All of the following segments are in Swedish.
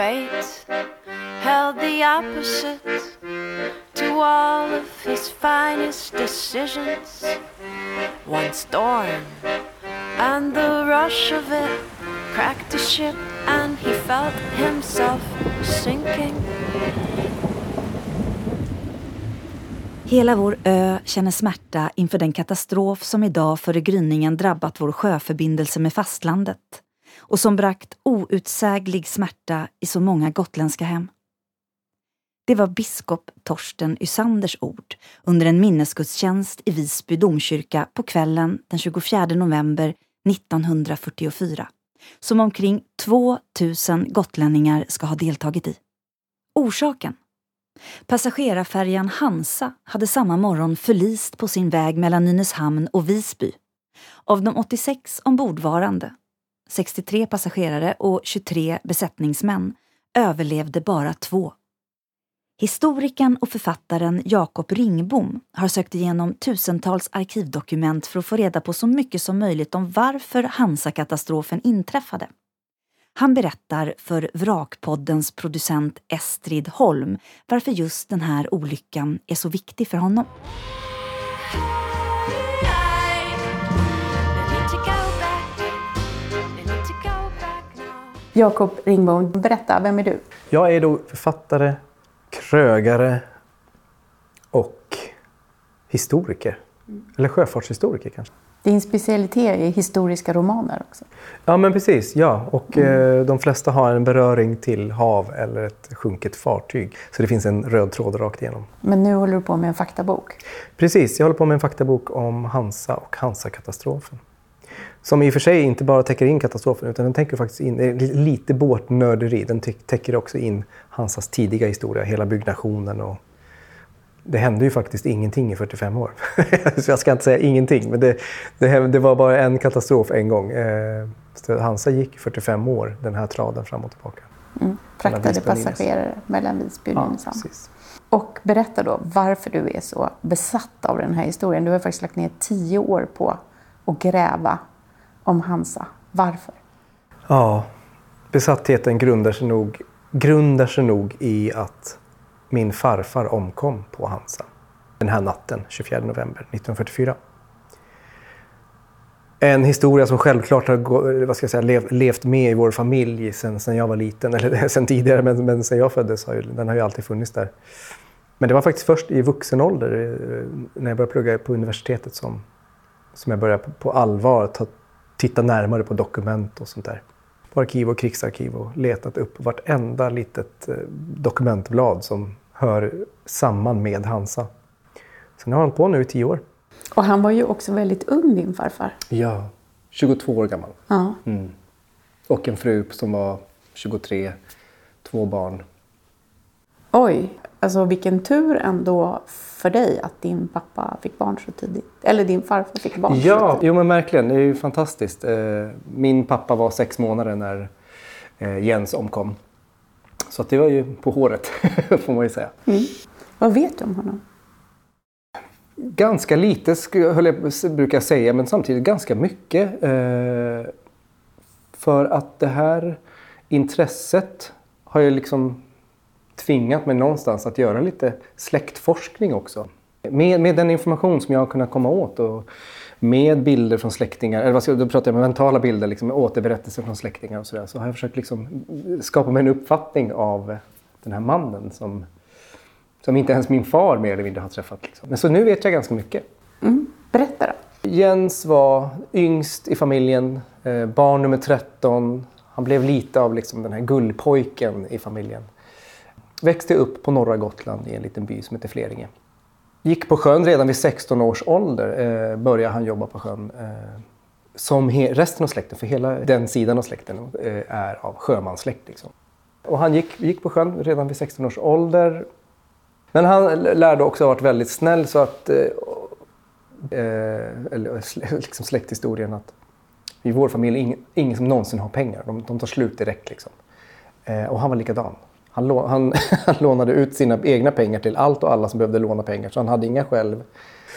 fate held the opposite to all of his finest decisions. One storm and the rush of it cracked the ship, and he felt himself sinking. Hela vår ö känner smärta inför den katastrof som idag före gryningen drabbat vår sjöförbindelse med fastlandet och som bragt outsäglig smärta i så många gotländska hem. Det var biskop Torsten Ysanders ord under en minnesgudstjänst i Visby domkyrka på kvällen den 24 november 1944 som omkring 2000 gotlänningar ska ha deltagit i. Orsaken? Passagerarfärjan Hansa hade samma morgon förlist på sin väg mellan Nynäshamn och Visby. Av de 86 ombordvarande, 63 passagerare och 23 besättningsmän, överlevde bara två. Historikern och författaren Jakob Ringbom har sökt igenom tusentals arkivdokument för att få reda på så mycket som möjligt om varför Hansa-katastrofen inträffade. Han berättar för Vrakpoddens producent Estrid Holm varför just den här olyckan är så viktig för honom. Jakob Ringbom, berätta, vem är du? Jag är då författare, krögare och historiker. Eller sjöfartshistoriker kanske. Din specialitet är historiska romaner också. Ja men precis, ja. Och mm. eh, de flesta har en beröring till hav eller ett sjunket fartyg. Så det finns en röd tråd rakt igenom. Men nu håller du på med en faktabok? Precis, jag håller på med en faktabok om Hansa och Hansa-katastrofen. Som i och för sig inte bara täcker in katastrofen utan den täcker faktiskt in, lite båtnörderi, den täcker också in Hansas tidiga historia, hela byggnationen och det hände ju faktiskt ingenting i 45 år. så jag ska inte säga ingenting, men det, det, det var bara en katastrof en gång. Eh, Hansa gick 45 år den här traden fram och tillbaka. Mm. Fraktade passagerare mellan Visby och Nynäshamn. Ja, och berätta då varför du är så besatt av den här historien. Du har faktiskt lagt ner tio år på att gräva om Hansa. Varför? Ja, besattheten grundar sig nog, grundar sig nog i att min farfar omkom på Hansa den här natten, 24 november 1944. En historia som självklart har vad ska jag säga, levt med i vår familj sen, sen jag var liten, eller sen tidigare, men, men sen jag föddes har ju, den har ju alltid funnits där. Men det var faktiskt först i vuxen ålder, eh, när jag började plugga på universitetet, som, som jag började på, på allvar ta, titta närmare på dokument och sånt där. På arkiv och krigsarkiv och letat upp vartenda litet eh, dokumentblad som hör samman med Hansa. Så nu har han på nu i tio år. Och han var ju också väldigt ung, din farfar. Ja, 22 år gammal. Ja. Mm. Och en fru som var 23, två barn. Oj, alltså vilken tur ändå för dig att din pappa fick barn så tidigt. Eller din farfar fick barn ja, så tidigt. Jo, men verkligen. Det är ju fantastiskt. Eh, min pappa var sex månader när eh, Jens omkom. Så det var ju på håret, får man ju säga. Mm. Vad vet du om honom? Ganska lite, jag, brukar jag säga, men samtidigt ganska mycket. Eh, för att det här intresset har ju liksom tvingat mig någonstans att göra lite släktforskning också. Med, med den information som jag har kunnat komma åt och med bilder från släktingar, eller vad ska, då pratar jag med mentala bilder, liksom, återberättelser från släktingar och sådär. Så har jag försökt liksom skapa mig en uppfattning av den här mannen som, som inte ens min far mer eller mindre har träffat. Liksom. Men så nu vet jag ganska mycket. Mm. Berätta då. Jens var yngst i familjen, eh, barn nummer 13. Han blev lite av liksom den här gullpojken i familjen. Växte upp på norra Gotland i en liten by som heter Fleringe. Gick på sjön redan vid 16 års ålder. Eh, började han jobba på sjön. Eh, som resten av släkten, för hela den sidan av släkten eh, är av sjömanssläkt. Liksom. Och han gick, gick på sjön redan vid 16 års ålder. Men han lärde också ha varit väldigt snäll så att... Eh, eh eller liksom släkthistorien att i vår familj är ingen, ingen som någonsin har pengar. De, de tar slut direkt. Liksom. Eh, och han var likadan. Han, han, han, lånade ut sina egna pengar till allt och alla som behövde låna pengar, så han hade inga själv.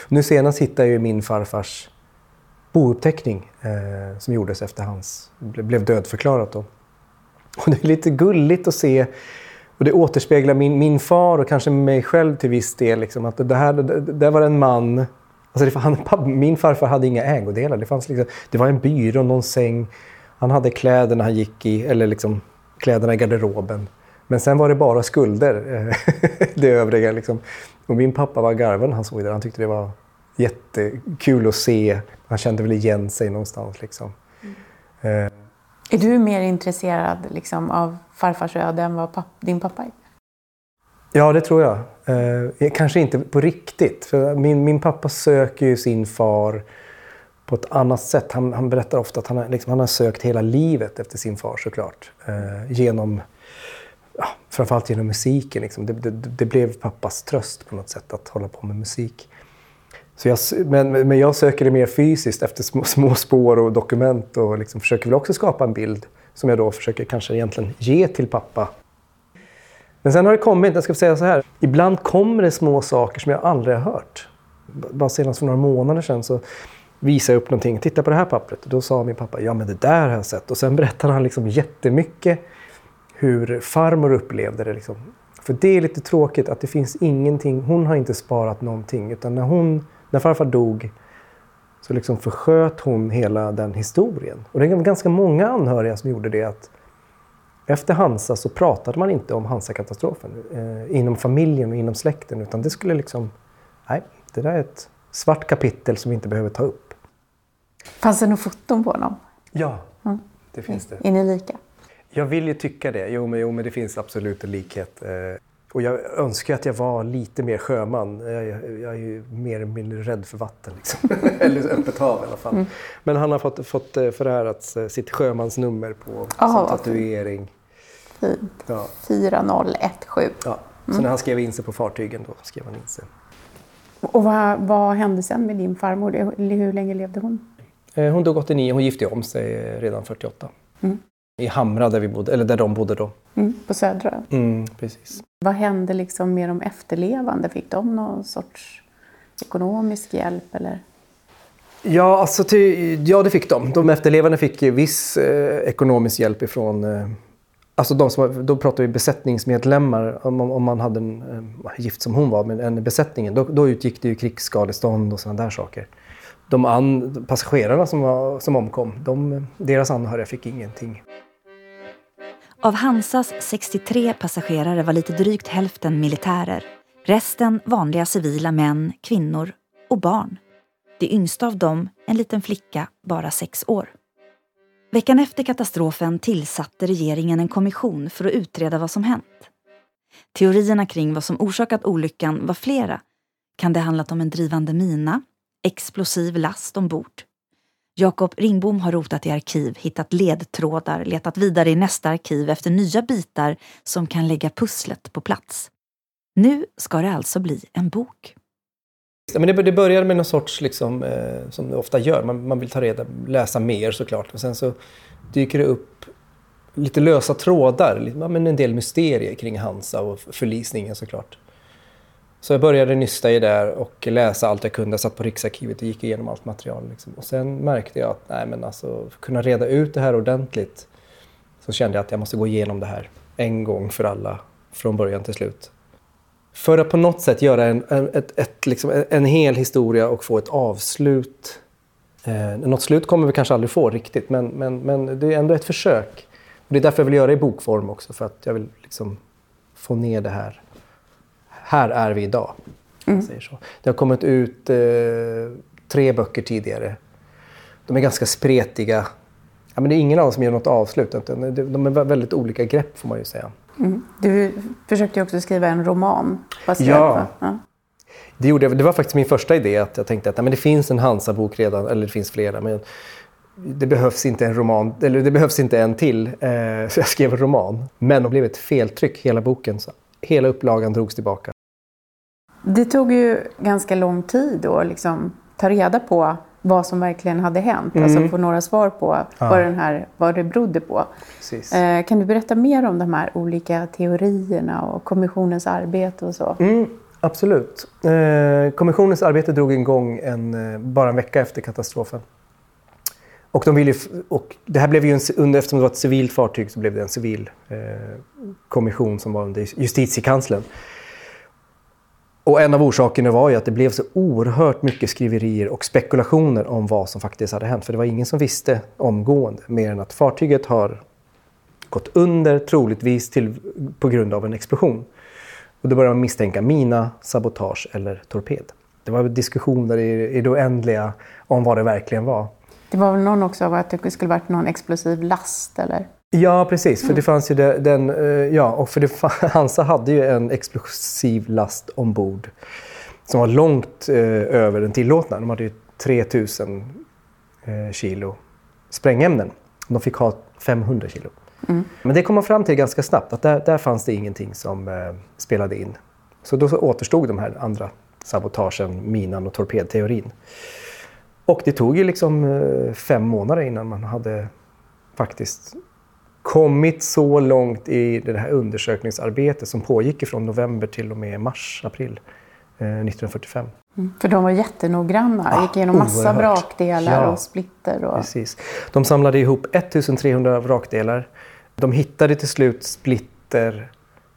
Nu senast hittade jag min farfars bouppteckning eh, som gjordes efter hans, blev dödförklarat. Då. Och det är lite gulligt att se och det återspeglar min, min far och kanske mig själv till viss del. Liksom, att det här, det, det var en man Alltså det, han, min farfar hade inga ägodelar. Det, fanns liksom, det var en byrå, någon säng. Han hade kläderna han gick i, eller liksom kläderna i garderoben. Men sen var det bara skulder, det övriga. Liksom. Och min pappa var garven han såg det. Han tyckte det var jättekul att se. Han kände väl igen sig någonstans. Liksom. Mm. Eh. Är du mer intresserad liksom, av farfars öde än vad papp, din pappa är? Ja, det tror jag. Eh, kanske inte på riktigt. För min, min pappa söker ju sin far på ett annat sätt. Han, han berättar ofta att han, liksom, han har sökt hela livet efter sin far såklart. Eh, genom, framförallt genom musiken. Liksom. Det, det, det, blev pappas tröst på något sätt att hålla på med musik. Så jag, men, men jag söker det mer fysiskt efter små, små spår och dokument och liksom försöker väl också skapa en bild som jag då försöker kanske egentligen ge till pappa men sen har det kommit, jag ska säga så här, ibland kommer det små saker som jag aldrig har hört. Bara senast för några månader sedan så visade jag upp någonting. Titta på det här pappret. Och då sa min pappa, ja men det där har jag sett. Och sen berättade han liksom jättemycket hur farmor upplevde det. Liksom. För det är lite tråkigt att det finns ingenting, hon har inte sparat någonting. Utan när, hon, när farfar dog så liksom försköt hon hela den historien. Och det är ganska många anhöriga som gjorde det. att efter Hansa så pratade man inte om Hansa-katastrofen eh, inom familjen och inom släkten utan det skulle liksom, nej, det där är ett svart kapitel som vi inte behöver ta upp. Fanns det några foton på honom? Ja, mm. det finns det. Är ni lika? Jag vill ju tycka det. Jo, men, jo, men det finns absolut en likhet. Eh, och jag önskar att jag var lite mer sjöman. Jag, jag, är ju mer eller mindre rädd för vatten. Liksom. eller öppet hav i alla fall. Mm. Men han har fått, fått eh, förärat eh, sitt sjömansnummer på Aha, sin tatuering. Fint. Ja. 4017. Ja. Så mm. när han skrev in sig på fartygen då skrev han in sig. Och vad, vad hände sen med din farmor? Hur länge levde hon? Hon dog 89. Hon gifte om sig redan 48. Mm. I Hamra där, vi bodde, eller där de bodde då. Mm, på Södra? Mm, precis. Vad hände liksom med de efterlevande? Fick de någon sorts ekonomisk hjälp? Eller? Ja, alltså till, ja, det fick de. De efterlevande fick viss eh, ekonomisk hjälp ifrån eh, Alltså de som, då pratar vi besättningsmedlemmar. Om, om man hade en, eh, gift som hon var med en besättningen, då, då utgick det ju krigsskadestånd och sådana där saker. De an, passagerarna som, var, som omkom, de, deras anhöriga fick ingenting. Av Hansas 63 passagerare var lite drygt hälften militärer. Resten vanliga civila män, kvinnor och barn. Det yngsta av dem en liten flicka, bara sex år. Veckan efter katastrofen tillsatte regeringen en kommission för att utreda vad som hänt. Teorierna kring vad som orsakat olyckan var flera. Kan det handlat om en drivande mina? Explosiv last ombord? Jakob Ringbom har rotat i arkiv, hittat ledtrådar, letat vidare i nästa arkiv efter nya bitar som kan lägga pusslet på plats. Nu ska det alltså bli en bok. Men det, det började med någon sorts, liksom, eh, som det ofta gör, man, man vill ta reda läsa mer såklart. Och sen så dyker det upp lite lösa trådar, liksom, men en del mysterier kring Hansa och förlisningen såklart. Så jag började nysta i där och läsa allt jag kunde. Jag satt på Riksarkivet och gick igenom allt material. Liksom. Och sen märkte jag att nej, men alltså, för att kunna reda ut det här ordentligt så kände jag att jag måste gå igenom det här en gång för alla, från början till slut. För att på något sätt göra en, en, ett, ett, liksom, en hel historia och få ett avslut. Eh, något slut kommer vi kanske aldrig få riktigt, men, men, men det är ändå ett försök. Och det är därför jag vill göra det i bokform också, för att jag vill liksom få ner det här. Här är vi idag. Mm. Säger så. Det har kommit ut eh, tre böcker tidigare. De är ganska spretiga. Ja, men det är ingen av dem som ger något avslut. De är väldigt olika grepp får man ju säga. Mm. Du försökte också skriva en roman. Ja. ja. Det, gjorde jag. det var faktiskt min första idé. att Jag tänkte att nej, men det finns en Hansa-bok redan, eller det finns flera. Men det behövs inte en roman, eller det behövs inte en till. Eh, så jag skrev en roman. Men det blev ett feltryck, hela boken. Så hela upplagan drogs tillbaka. Det tog ju ganska lång tid att liksom ta reda på vad som verkligen hade hänt. Mm. Alltså få några svar på ja. vad, den här, vad det berodde på. Eh, kan du berätta mer om de här olika teorierna och kommissionens arbete och så? Mm, absolut. Eh, kommissionens arbete drog igång en, eh, bara en vecka efter katastrofen. Och, de ville, och det här blev ju en, under, eftersom det var ett civilt fartyg så blev det en civil eh, kommission som var under justitiekanslern. Och en av orsakerna var ju att det blev så oerhört mycket skriverier och spekulationer om vad som faktiskt hade hänt. För det var ingen som visste omgående mer än att fartyget har gått under, troligtvis till, på grund av en explosion. Och då började man misstänka mina, sabotage eller torped. Det var diskussioner i, i det oändliga om vad det verkligen var. Det var väl någon också av att det skulle varit någon explosiv last eller? Ja, precis. För det mm. fanns ju det, den, eh, ja, och för det, Hansa hade ju en explosiv last ombord som var långt eh, över den tillåtna. De hade ju 3000 eh, kilo sprängämnen. De fick ha 500 kilo. Mm. Men det kom man fram till ganska snabbt, att där, där fanns det ingenting som eh, spelade in. Så då så återstod de här andra sabotagen, minan och torpedteorin. Och det tog ju liksom eh, fem månader innan man hade faktiskt kommit så långt i det här undersökningsarbetet som pågick från november till och med mars, april eh, 1945. Mm, för de var jättenoggranna, ja, gick igenom massa oerhört. vrakdelar ja, och splitter. Och... Precis. De samlade ihop 1300 vrakdelar. De hittade till slut splitter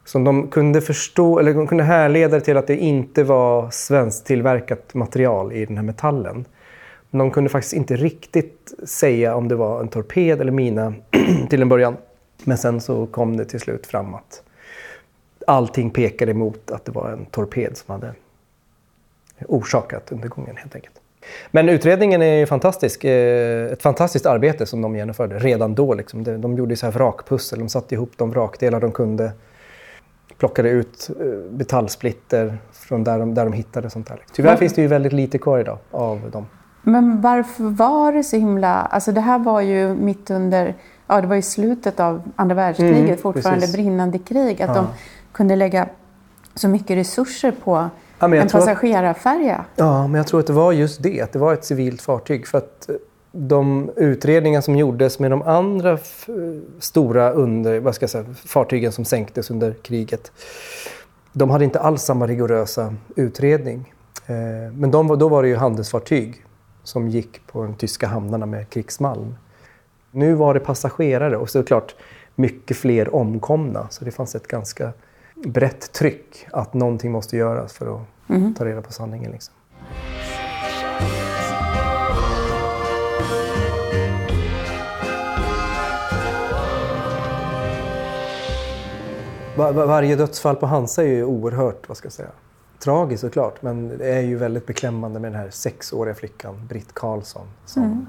som de kunde förstå, eller de kunde härleda till att det inte var svensktillverkat material i den här metallen. Men de kunde faktiskt inte riktigt säga om det var en torped eller mina till en början. Men sen så kom det till slut fram att allting pekade emot att det var en torped som hade orsakat undergången helt enkelt. Men utredningen är fantastisk. Eh, ett fantastiskt arbete som de genomförde redan då. Liksom. De gjorde så här vrakpussel. De satte ihop de vrakdelar de kunde. Plockade ut eh, metallsplitter från där de, där de hittade sånt där. Tyvärr finns det ju väldigt lite kvar idag av dem. Men varför var det så himla... Alltså det här var ju mitt under... Ja, det var i slutet av andra världskriget, mm, fortfarande precis. brinnande krig. Att ja. de kunde lägga så mycket resurser på ja, en passagerarfärja. Att, ja, men jag tror att det var just det. Att det var ett civilt fartyg. För att de utredningar som gjordes med de andra stora under, vad ska jag säga, fartygen som sänktes under kriget. De hade inte alls samma rigorösa utredning. Eh, men de, då var det ju handelsfartyg som gick på de tyska hamnarna med krigsmalm. Nu var det passagerare och såklart mycket fler omkomna. Så det fanns ett ganska brett tryck att någonting måste göras för att mm. ta reda på sanningen. Liksom. Var, varje dödsfall på Hansa är ju oerhört, vad ska jag säga, tragiskt såklart, men det är ju väldigt beklämmande med den här sexåriga flickan, Britt Karlsson, som, mm.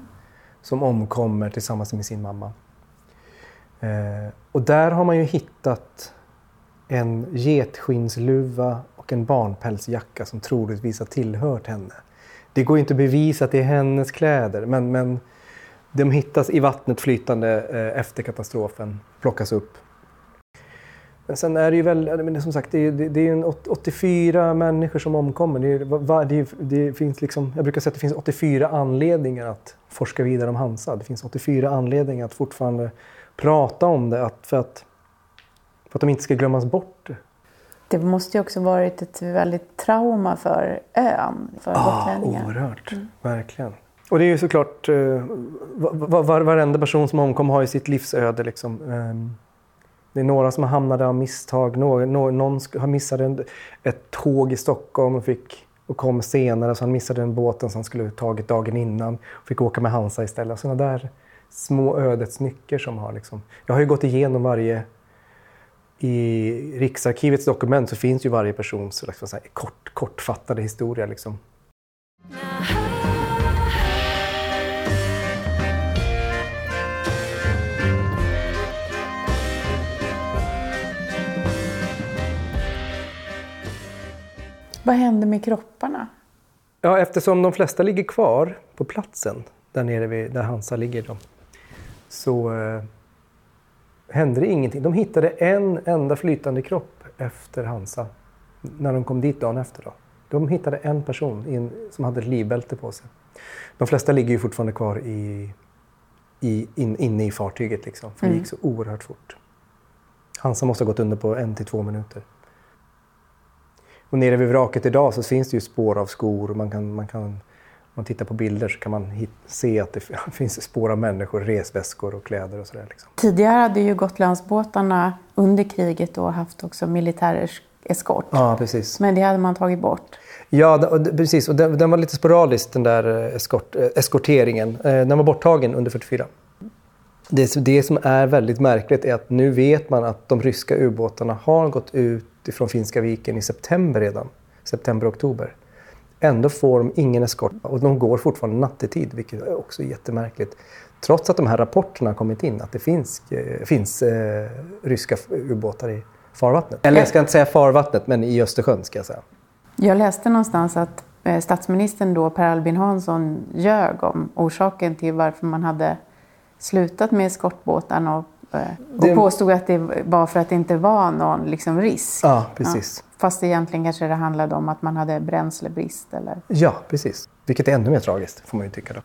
som omkommer tillsammans med sin mamma. Eh, och där har man ju hittat en getskinnsluva och en barnpälsjacka som troligtvis har tillhört henne. Det går inte att bevisa att det är hennes kläder, men, men de hittas i vattnet flytande eh, efter katastrofen, plockas upp men sen är det ju väl, men som sagt, det är, det är 84 människor som omkommer. Det, det, det, finns liksom, jag brukar säga att det finns 84 anledningar att forska vidare om Hansa. Det finns 84 anledningar att fortfarande prata om det, att, för, att, för att de inte ska glömmas bort. Det måste ju också varit ett väldigt trauma för ön, för ah, gotlänningar. Oerhört, mm. verkligen. Och det är ju såklart, var, var, varenda person som omkom har ju sitt livsöde. Liksom. Det är några som har hamnat av misstag. Någon, någon har missat en, ett tåg i Stockholm och, fick, och kom senare. Så han missade den båten som han skulle tagit dagen innan. Och fick åka med Hansa istället. Sådana där små ödets nycker som har liksom... Jag har ju gått igenom varje... I Riksarkivets dokument så finns ju varje persons liksom, kort, kortfattade historia. Liksom. Vad händer med kropparna? Ja, eftersom de flesta ligger kvar på platsen där nere vid, där Hansa ligger då, så eh, hände det ingenting. De hittade en enda flytande kropp efter Hansa när de kom dit dagen efter. Då. De hittade en person in, som hade ett livbälte på sig. De flesta ligger ju fortfarande kvar i, i, in, inne i fartyget, liksom, för mm. det gick så oerhört fort. Hansa måste ha gått under på en till två minuter. Och nere vid vraket idag så finns det ju spår av skor och man kan, man kan, man tittar på bilder så kan man se att det finns spår av människor, resväskor och kläder och sådär. Liksom. Tidigare hade ju Gotlandsbåtarna under kriget då haft också militär eskort. Ja, precis. Men det hade man tagit bort. Ja, precis. Och den, den var lite sporadisk den där eh, eskort, eh, eskorteringen. Eh, den var borttagen under 44. Det, det som är väldigt märkligt är att nu vet man att de ryska ubåtarna har gått ut från Finska viken i september redan. September-oktober. Ändå får de ingen eskort och de går fortfarande nattetid, vilket är också jättemärkligt. Trots att de här rapporterna har kommit in att det finns, eh, finns eh, ryska ubåtar i farvattnet. Eller jag ska inte säga farvattnet, men i Östersjön ska jag säga. Jag läste någonstans att eh, statsministern då, Per Albin Hansson, ljög om orsaken till varför man hade slutat med eskortbåtarna och, och det... påstod att det var för att det inte var någon liksom, risk. Ja, precis. Ja. Fast egentligen kanske det handlade om att man hade bränslebrist eller? Ja, precis. Vilket är ännu mer tragiskt, får man ju tycka då.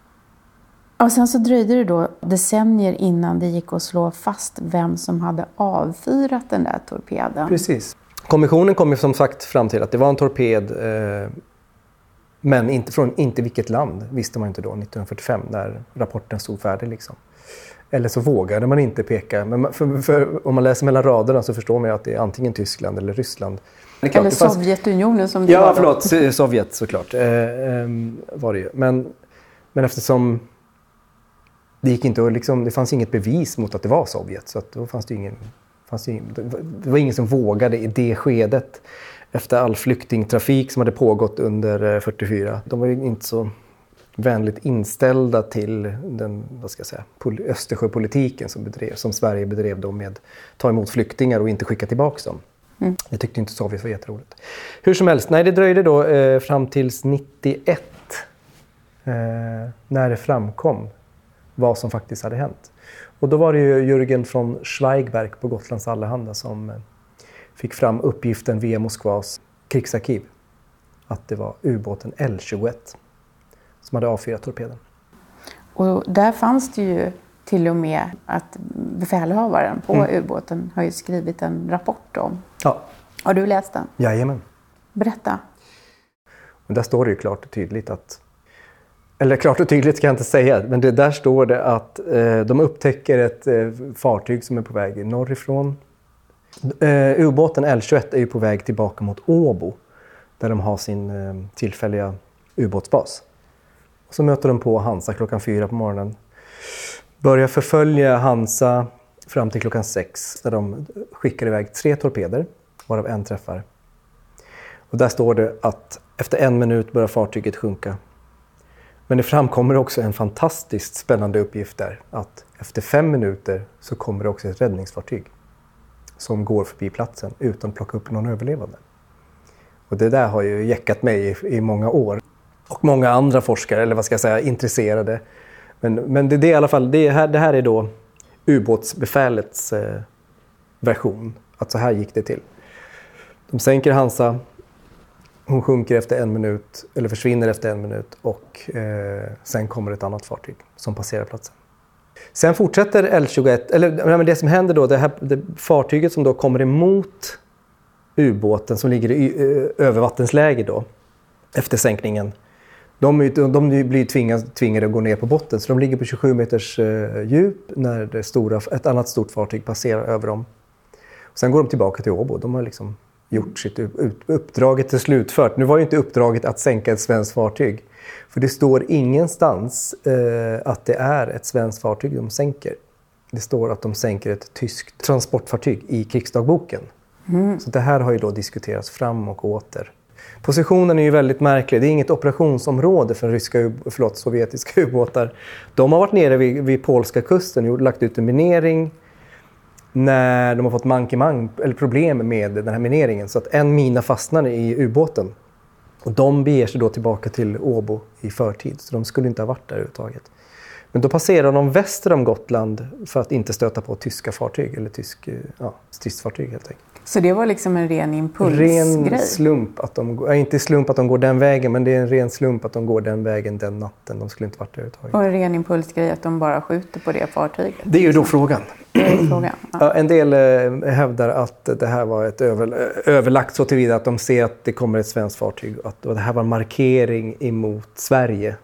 Och sen så dröjde det då decennier innan det gick att slå fast vem som hade avfyrat den där torpeden. Precis. Kommissionen kom ju som sagt fram till att det var en torped eh, men inte från inte vilket land visste man inte då 1945 när rapporten stod färdig. Liksom. Eller så vågade man inte peka. Men för, för, om man läser mellan raderna så förstår man ju att det är antingen Tyskland eller Ryssland. Klart, eller fanns... Sovjetunionen som det Ja, var förlåt. Sovjet såklart. Eh, eh, var det ju. Men, men eftersom det gick inte att liksom, det fanns inget bevis mot att det var Sovjet. Så att då fanns det, ingen, fanns det, ingen, det var ingen som vågade i det skedet efter all flyktingtrafik som hade pågått under 44. Eh, De var ju inte så vänligt inställda till den vad ska jag säga, Östersjöpolitiken som, bedrev, som Sverige bedrev då med ta emot flyktingar och inte skicka tillbaka dem. Mm. Det tyckte inte Sovjet var jätteroligt. Hur som helst, nej, det dröjde då eh, fram tills 91 eh, när det framkom vad som faktiskt hade hänt. Och då var det ju Jürgen von Schweigberg på Gotlands Allehanda som eh, fick fram uppgiften via Moskvas krigsarkiv att det var ubåten L21 som hade avfyrat torpeden. Och där fanns det ju till och med att befälhavaren på mm. ubåten har ju skrivit en rapport om. Ja. Har du läst den? Jajamän. Berätta. Och där står det ju klart och tydligt att eller klart och tydligt ska jag inte säga, men det, där står det att eh, de upptäcker ett eh, fartyg som är på väg norrifrån. Uh, ubåten L21 är ju på väg tillbaka mot Åbo där de har sin uh, tillfälliga ubåtsbas. Så möter de på Hansa klockan fyra på morgonen. Börjar förfölja Hansa fram till klockan sex där de skickar iväg tre torpeder, varav en träffar. Och där står det att efter en minut börjar fartyget sjunka. Men det framkommer också en fantastiskt spännande uppgift där. Att efter fem minuter så kommer det också ett räddningsfartyg som går förbi platsen utan att plocka upp någon överlevande. Och det där har ju jäckat mig i, i många år och många andra forskare, eller vad ska jag säga, intresserade. Men, men det, det, är i alla fall, det, här, det här är då ubåtsbefälets eh, version. Att så här gick det till. De sänker Hansa, hon sjunker efter en minut, eller försvinner efter en minut och eh, sen kommer ett annat fartyg som passerar platsen. Sen fortsätter L21, eller det som händer då, det här det fartyget som då kommer emot ubåten som ligger i övervattensläge då efter sänkningen de, de blir tvingade, tvingade att gå ner på botten, så de ligger på 27 meters djup när det stora, ett annat stort fartyg passerar över dem. Sen går de tillbaka till Åbo. De har liksom gjort sitt uppdraget är slutfört. Nu var ju inte uppdraget att sänka ett svenskt fartyg. För det står ingenstans eh, att det är ett svenskt fartyg de sänker. Det står att de sänker ett tyskt transportfartyg i krigsdagboken. Mm. Så det här har ju då diskuterats fram och åter. Positionen är ju väldigt märklig. Det är inget operationsområde för ryska, förlåt, sovjetiska ubåtar. De har varit nere vid, vid polska kusten och lagt ut en minering när de har fått mankemang, eller problem med den här mineringen. Så att en mina fastnar i ubåten. Och de beger sig då tillbaka till Åbo i förtid, så de skulle inte ha varit där överhuvudtaget. Men då passerar de väster om Gotland för att inte stöta på tyska fartyg, eller tysk, ja, stridsfartyg helt enkelt. Så det var liksom en ren impulsgrej? Ren slump att de, äh, inte slump att de går den vägen, men det är en ren slump att de går den vägen den natten. De skulle inte varit där överhuvudtaget. Och en ren impulsgrej att de bara skjuter på det fartyget? Det är ju då frågan. frågan. Ja. en del eh, hävdar att det här var ett över, överlagt så tillvida att de ser att det kommer ett svenskt fartyg. Att, det här var en markering emot Sverige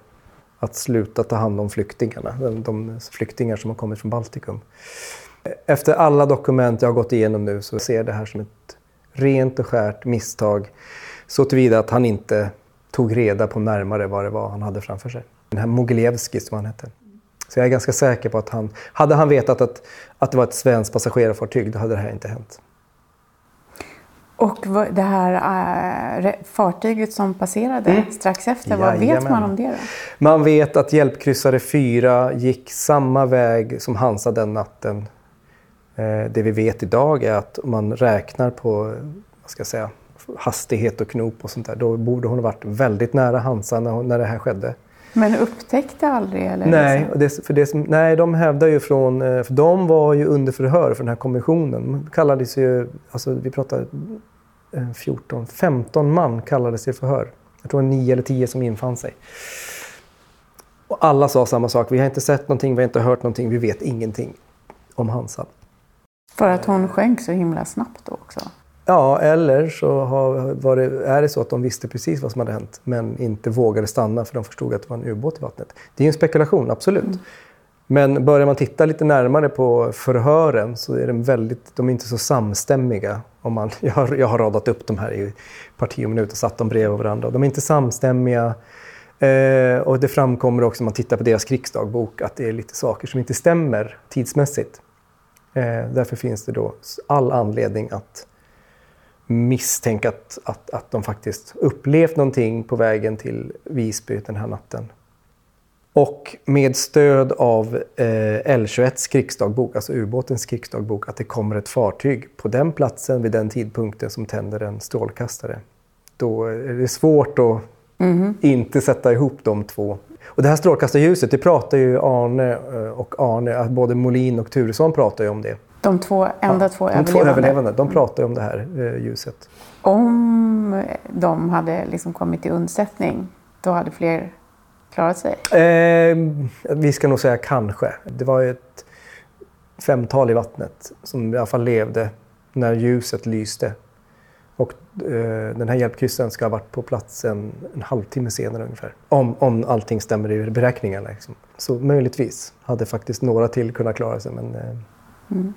att sluta ta hand om flyktingarna, de, de flyktingar som har kommit från Baltikum. Efter alla dokument jag har gått igenom nu så ser jag det här som ett rent och skärt misstag så tillvida att han inte tog reda på närmare vad det var han hade framför sig. Den här Mogiljevskij som han hette. Så jag är ganska säker på att han, hade han vetat att, att det var ett svenskt passagerarfartyg, då hade det här inte hänt. Och det här äh, fartyget som passerade mm. strax efter, vad vet man om det då? Man vet att hjälpkryssare 4 gick samma väg som Hansa den natten. Eh, det vi vet idag är att om man räknar på vad ska jag säga, hastighet och knop och sånt där, då borde hon ha varit väldigt nära Hansa när, när det här skedde. Men upptäckte aldrig? Eller nej, det, för det, nej, de hävdar ju från... Eh, för de var ju under förhör för den här kommissionen. De kallades ju... Alltså vi pratar 14, 15 man kallades till förhör. Jag tror det var 9 eller 10 som infann sig. Och alla sa samma sak. Vi har inte sett någonting, vi har inte hört någonting, vi vet ingenting om Hansa. För att hon sjönk så himla snabbt då också? Ja, eller så har, var det, är det så att de visste precis vad som hade hänt men inte vågade stanna för de förstod att det var en ubåt i vattnet. Det är en spekulation, absolut. Mm. Men börjar man titta lite närmare på förhören så är de, väldigt, de är inte så samstämmiga. Om man, jag, har, jag har radat upp de här i parti och minut och satt dem bredvid varandra. De är inte samstämmiga. Eh, och det framkommer också om man tittar på deras krigsdagbok att det är lite saker som inte stämmer tidsmässigt. Eh, därför finns det då all anledning att misstänka att, att, att de faktiskt upplevt någonting på vägen till Visby den här natten. Och med stöd av eh, L21s krigsdagbok, alltså ubåtens krigsdagbok, att det kommer ett fartyg på den platsen vid den tidpunkten som tänder en strålkastare. Då är det svårt att mm. inte sätta ihop de två. Och det här strålkastarljuset, det pratar ju Arne eh, och Arne, både Molin och Turesson pratar ju om det. De två, enda ja, två de överlevande? Två överlevande, de pratar ju om det här eh, ljuset. Om de hade liksom kommit i undsättning, då hade fler klarat sig? Eh, vi ska nog säga kanske. Det var ett femtal i vattnet som i alla fall levde när ljuset lyste. Och eh, den här hjälpkryssaren ska ha varit på plats en, en halvtimme senare ungefär. Om, om allting stämmer i beräkningarna. Liksom. Så möjligtvis hade faktiskt några till kunnat klara sig. Men, eh... mm.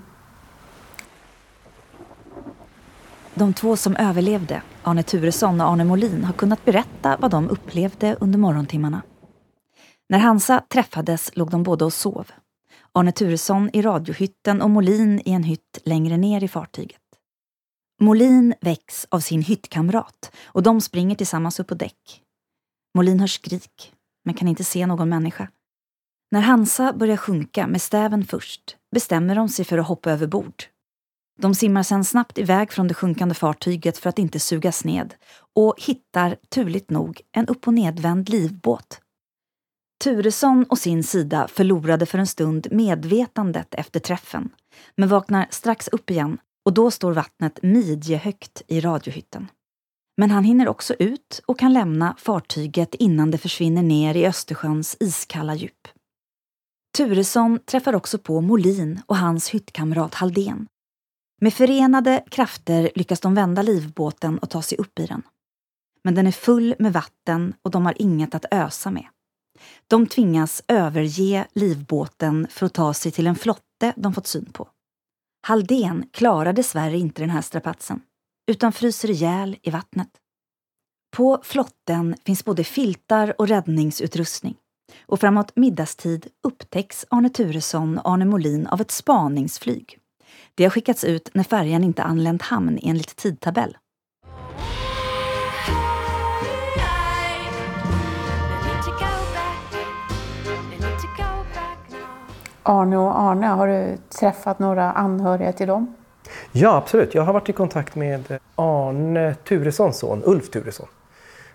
De två som överlevde, Arne Turesson och Arne Molin, har kunnat berätta vad de upplevde under morgontimmarna. När Hansa träffades låg de båda och sov. Arne Turesson i radiohytten och Molin i en hytt längre ner i fartyget. Molin väcks av sin hyttkamrat och de springer tillsammans upp på däck. Molin hör skrik, men kan inte se någon människa. När Hansa börjar sjunka med stäven först bestämmer de sig för att hoppa över bord. De simmar sedan snabbt iväg från det sjunkande fartyget för att inte sugas ned och hittar turligt nog en upp och nedvänd livbåt Turesson och sin sida förlorade för en stund medvetandet efter träffen, men vaknar strax upp igen och då står vattnet midjehögt i radiohytten. Men han hinner också ut och kan lämna fartyget innan det försvinner ner i Östersjöns iskalla djup. Turesson träffar också på Molin och hans hyttkamrat Haldén. Med förenade krafter lyckas de vända livbåten och ta sig upp i den. Men den är full med vatten och de har inget att ösa med. De tvingas överge livbåten för att ta sig till en flotte de fått syn på. Haldén klarar dessvärre inte den här strapatsen, utan fryser ihjäl i vattnet. På flotten finns både filtar och räddningsutrustning och framåt middagstid upptäcks Arne Turesson och Arne Molin av ett spaningsflyg. Det har skickats ut när färjan inte anlänt hamn enligt tidtabell. Arne och Arne, har du träffat några anhöriga till dem? Ja, absolut. Jag har varit i kontakt med Arne Turessons son, Ulf Turesson.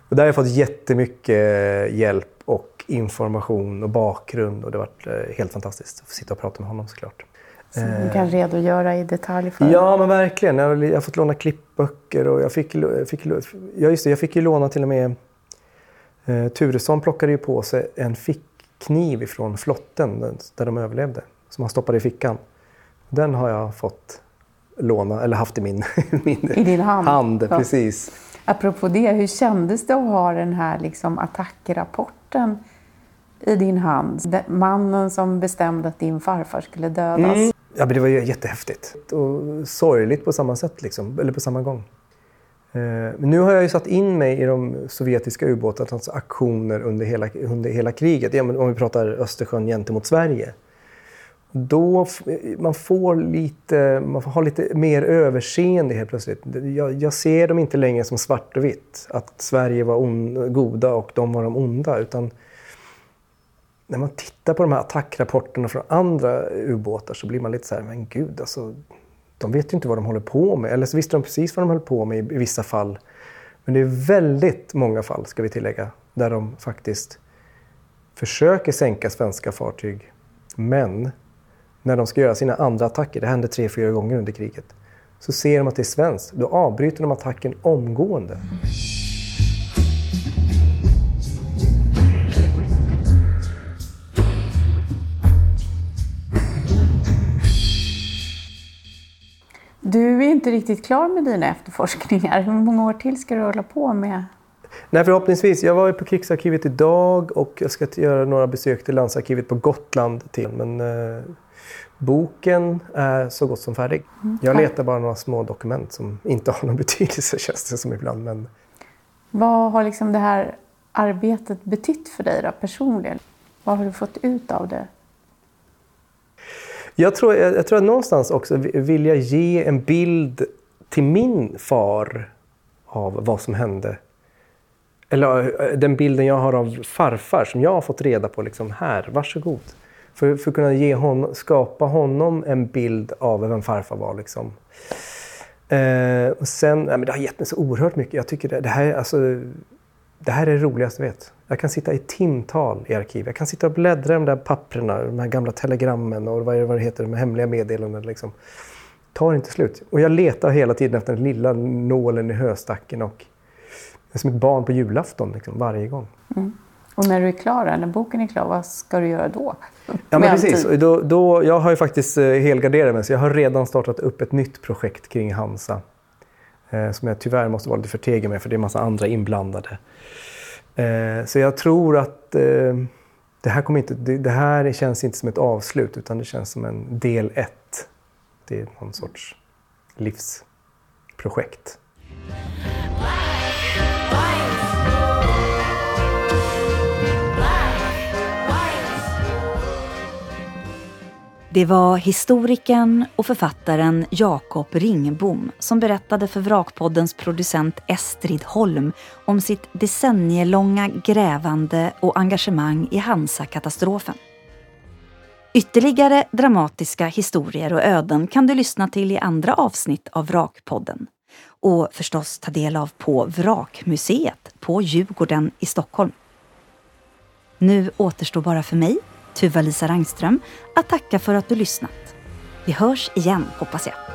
Och där har jag fått jättemycket hjälp och information och bakgrund och det har varit eh, helt fantastiskt att få sitta och prata med honom såklart. Så du kan redogöra i detalj för Ja, men verkligen. Jag har fått låna klippböcker och jag fick, fick, ja, just det, jag fick ju låna till och med eh, Turesson plockade ju på sig en fick kniv ifrån flotten där de överlevde. Som han stoppade i fickan. Den har jag fått låna, eller haft i min, min I din hand. hand ja. precis. Apropå det, hur kändes det att ha den här liksom attackrapporten i din hand. Mannen som bestämde att din farfar skulle dödas. Mm. Ja, men det var ju jättehäftigt och sorgligt på samma sätt, liksom, eller på samma gång. Eh, men nu har jag ju satt in mig i de sovjetiska ubåtarnas aktioner under hela, under hela kriget. Ja, om vi pratar Östersjön gentemot Sverige. Då man får lite, man får ha lite mer överseende helt plötsligt. Jag, jag ser dem inte längre som svart och vitt. Att Sverige var on, goda och de var de onda. Utan när man tittar på de här attackrapporterna från andra ubåtar så blir man lite så här, men gud alltså. De vet ju inte vad de håller på med. Eller så visste de precis vad de höll på med i, i vissa fall. Men det är väldigt många fall, ska vi tillägga, där de faktiskt försöker sänka svenska fartyg. Men när de ska göra sina andra attacker, det hände tre, fyra gånger under kriget, så ser de att det är svenskt. Då avbryter de attacken omgående. Inte riktigt klar med dina efterforskningar. Hur många år till ska du hålla på med? Nej, förhoppningsvis. Jag var på Krigsarkivet idag och jag ska göra några besök till Landsarkivet på Gotland till. Men eh, boken är så gott som färdig. Mm. Jag letar bara några små dokument som inte har någon betydelse känns det som ibland. Men... Vad har liksom det här arbetet betytt för dig då, personligen? Vad har du fått ut av det? Jag tror, jag, jag tror att någonstans också vill jag ge en bild till min far av vad som hände. Eller eh, den bilden jag har av farfar som jag har fått reda på liksom här, varsågod. För, för att kunna ge hon, skapa honom en bild av vem farfar var. Liksom. Eh, och sen, nej, men det har gett mig så oerhört mycket. Jag tycker det, det här, alltså, det här är det roligaste jag vet. Jag kan sitta i timtal i arkiv. Jag kan sitta och bläddra i de där papperna, de här gamla telegrammen och vad, vad det heter, de hemliga meddelanden. Liksom. tar inte slut. Och jag letar hela tiden efter den lilla nålen i höstacken. Och det är som ett barn på julafton liksom, varje gång. Mm. Och när du är klar, när boken är klar, vad ska du göra då? Ja, men precis. Då, då, jag har ju faktiskt eh, helgarderat mig, så jag har redan startat upp ett nytt projekt kring Hansa. Eh, som jag tyvärr måste vara lite förtegen med, för det är en massa andra inblandade. Eh, så jag tror att eh, det, här kommer inte, det, det, här känns inte som ett avslut, utan det känns som en del ett. Det är någon sorts livsprojekt. Det var historikern och författaren Jakob Ringbom som berättade för Vrakpoddens producent Estrid Holm om sitt decennielånga grävande och engagemang i Hansa-katastrofen. Ytterligare dramatiska historier och öden kan du lyssna till i andra avsnitt av Vrakpodden och förstås ta del av på Vrakmuseet på Djurgården i Stockholm. Nu återstår bara för mig Tuva-Lisa Rangström att tacka för att du lyssnat. Vi hörs igen hoppas jag.